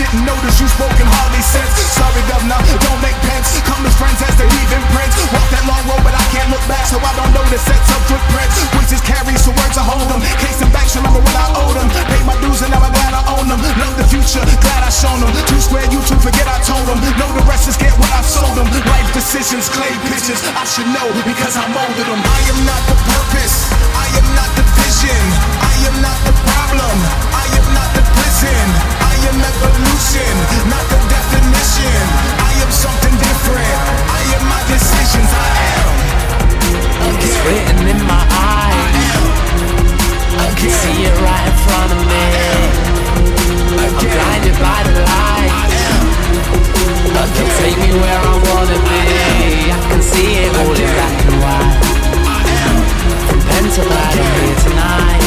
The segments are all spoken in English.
and notice you spoken hardly sense. Sorry, governor, don't make pence. Come as friends as they leave imprints. Walk that long road, but I can't look back, so I don't know the sets of footprints. Voices carry, so words I hold them. Case them back, remember what I owed them. Pay my dues, and now I'm glad I own them. Love the future, glad I shown them. Two square, you two forget I told them. Know the rest is get what I've sold them. Life decisions, clay pictures, I should know because I molded them. I am not the purpose, I am not the vision, I am not the problem, I am not the prison, I am evolution, not the definition. I am something different, I am my decisions, I am. It's written in my eyes. I can see it right in front of me. I'm blinded by the light. I can take me where I wanna be. I can see it all in black and white. From pen to pad, I'm here tonight.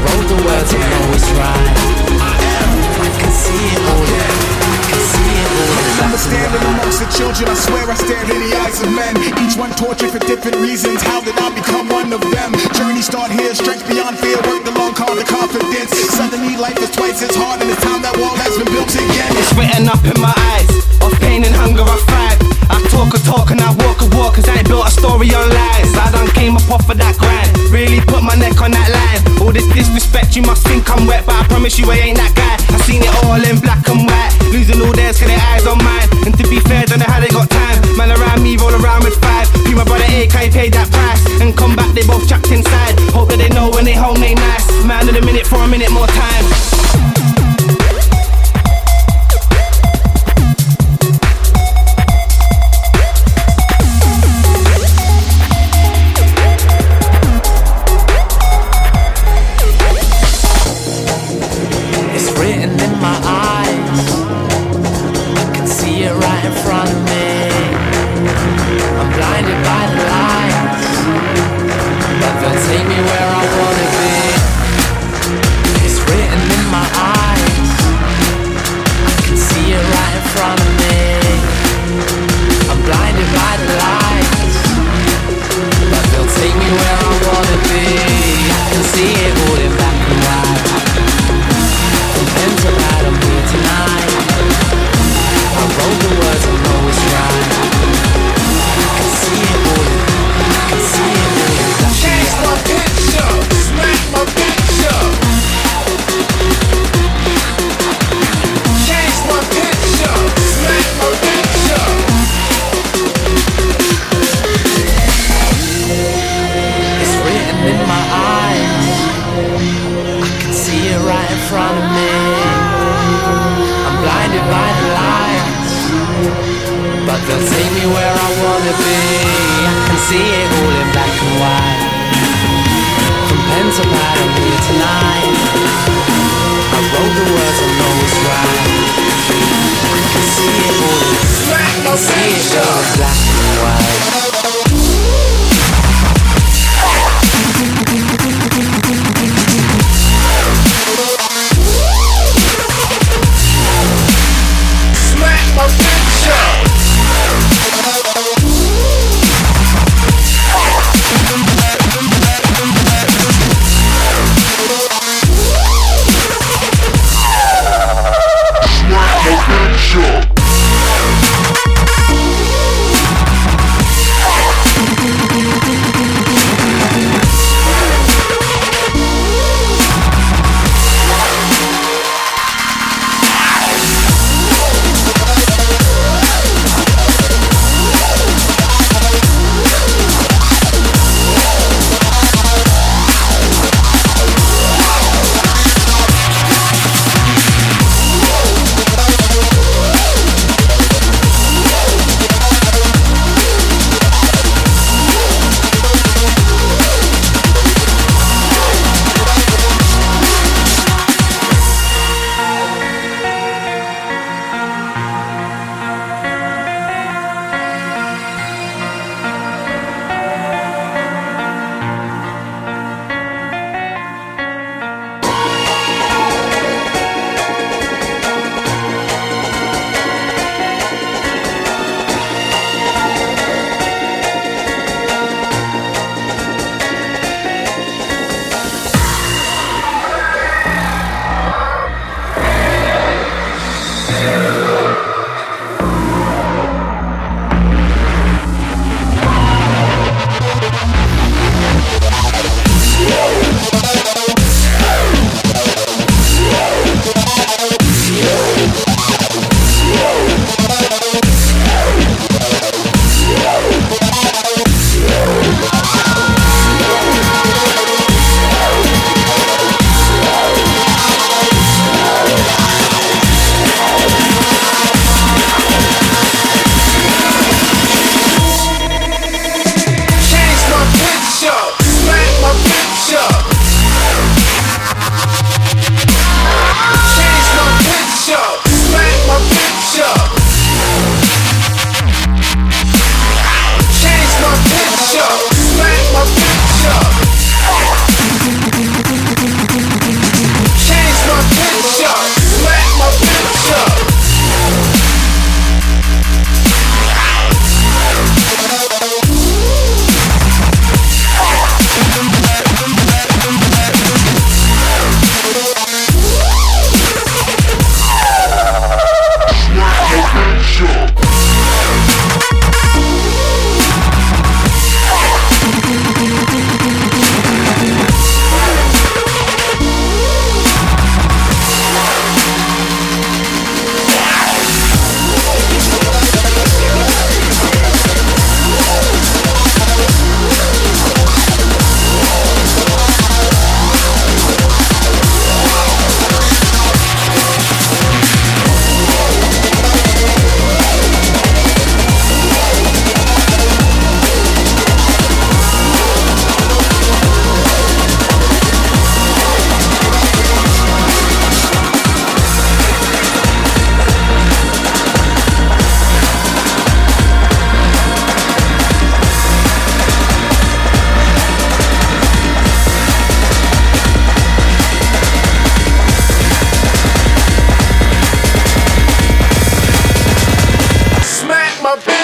I wrote the words, I know it's right. I can see it all. I can see it all I'm and standing amongst the children. I swear I stared in the eyes of men. Each one tortured for different reasons. How did I become one of them? Journey start here, strength beyond fear. Work the long, call the confidence. Suddenly life is twice as hard, and it's time that wall has been built again. It's written up in my eyes. Of pain and hunger I thrive. I talk a talk and I walk a walk Cause I ain't built a story on lies. I done came up off of that grind Really put my neck on that line. All this disrespect you must think I'm wet But I promise you I ain't that guy. I seen it all in black and white Losing all theirs cause their eyes on mine. And to be fair don't know how they got time. Man around me roll around with five. Be my brother A can't pay that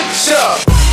my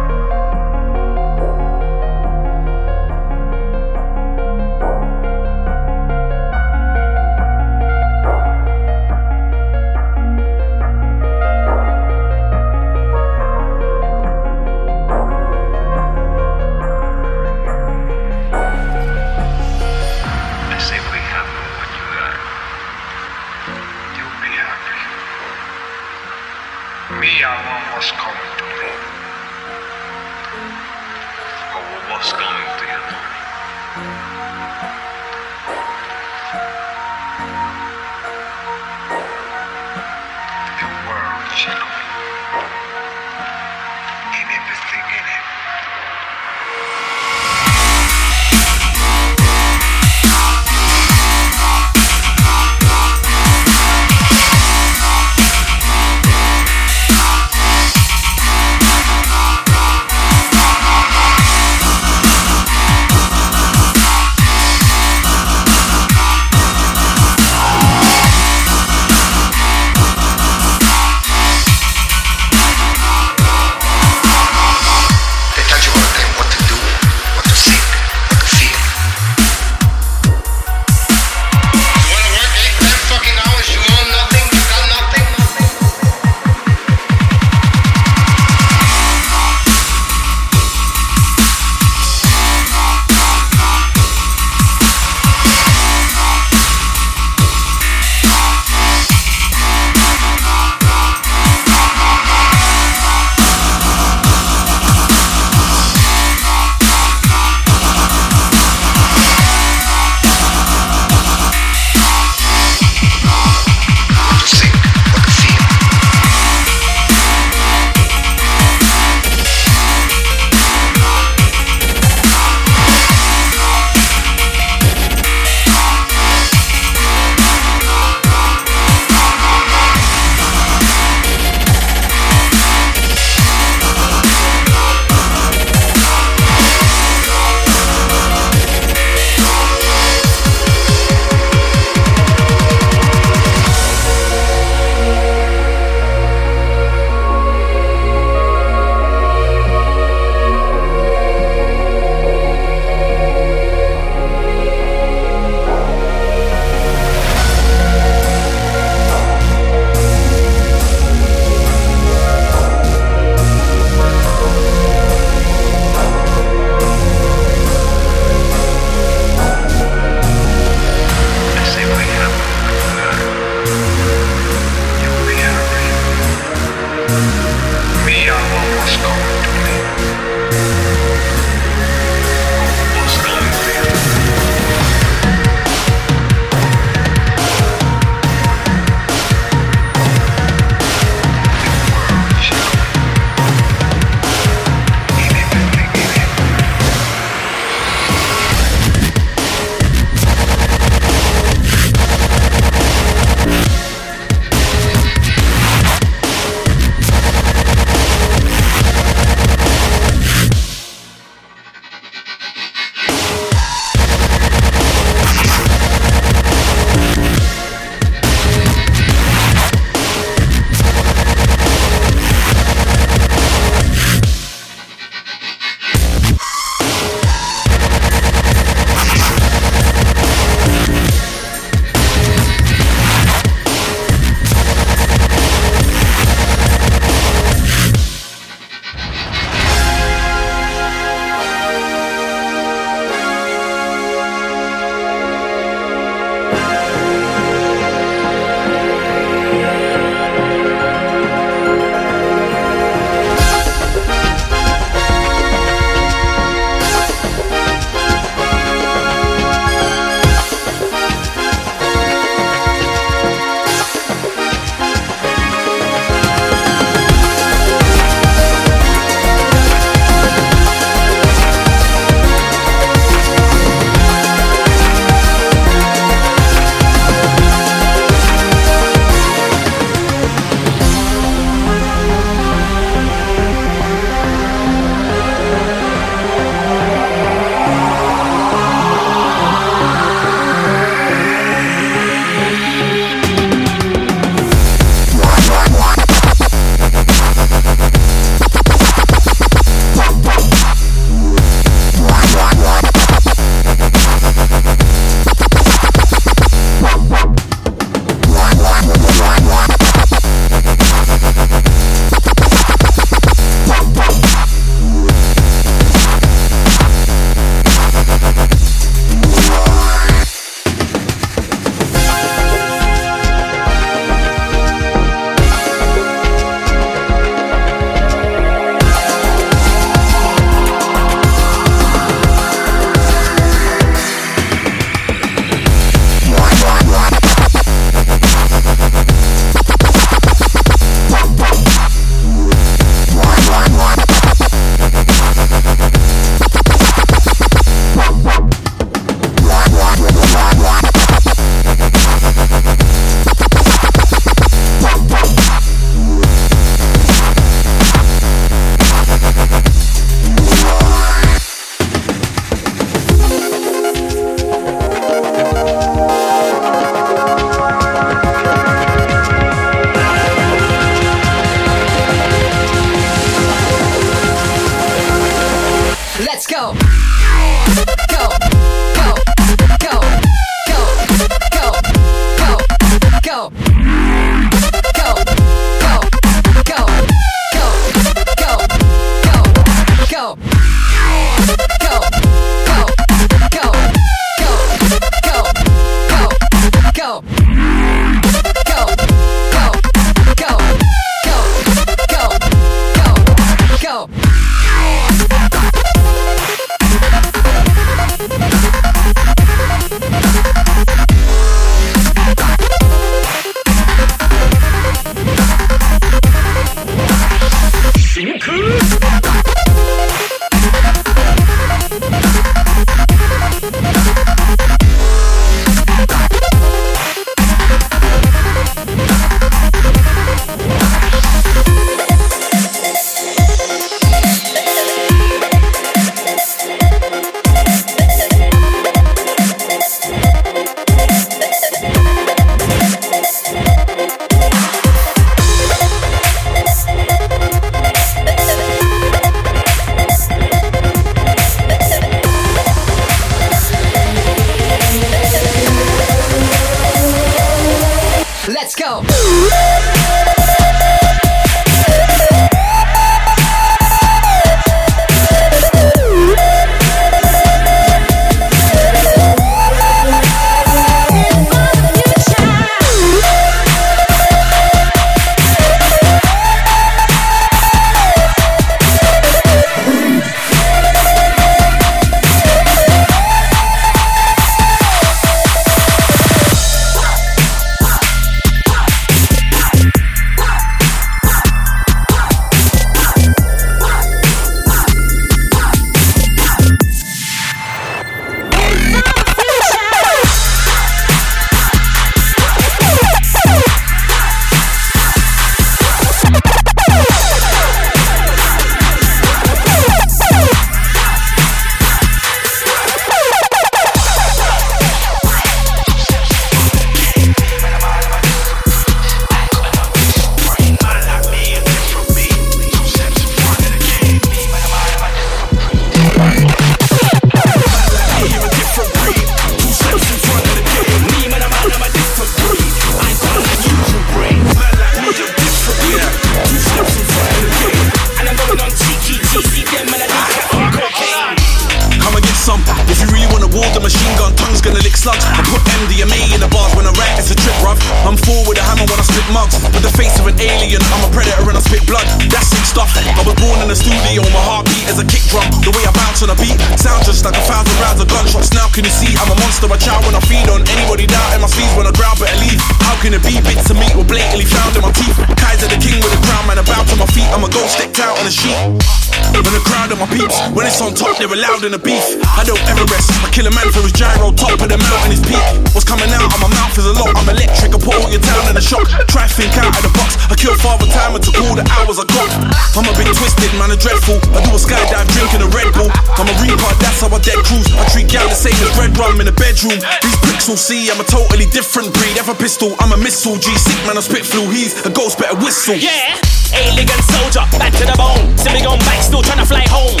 see, I'm a totally different breed. Have a pistol, I'm a missile. G sick man, I spit flu. He's a ghost, better whistle. Yeah, elegant soldier, back to the bone. Sipping on back, still trying to fly home.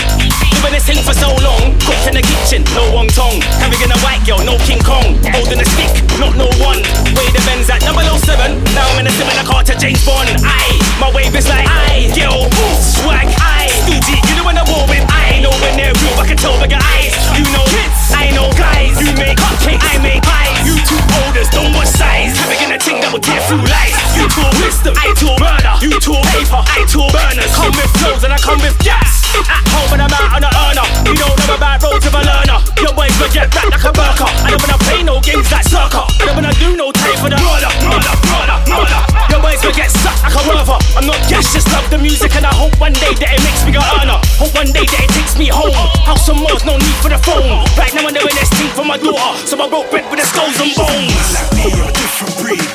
Doing this thing for so long. Cooked in the kitchen, no wong tong. Having a white girl, no King Kong. Holding a stick, not no one. Way the men's at 007. Now I'm in a similar car to James Bond. Aye, my wave is like. one day that it makes me a honour. Oh, Hope one day that it takes me home. House and Mars, no need for the phone. Right now I'm doing this thing for my daughter, so I broke bread with the skulls and bones. Like me, I'm a different breed.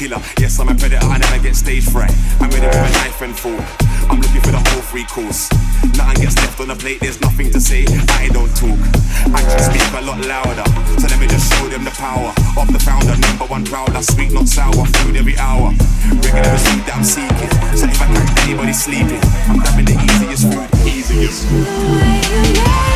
killer. Yes, I'm a predator I never get stage fright. I'm ready for a knife and fork. I'm looking for the whole free course. Nothing gets left on the plate, there's nothing to say. I don't talk. I just speak a lot louder. So let me just show them the power of the founder, number one prowler. Sweet, not sour, food every hour. Regular sleep that I'm seeking. So if I catch anybody sleeping, I'm grabbing the easiest food, easiest. Food.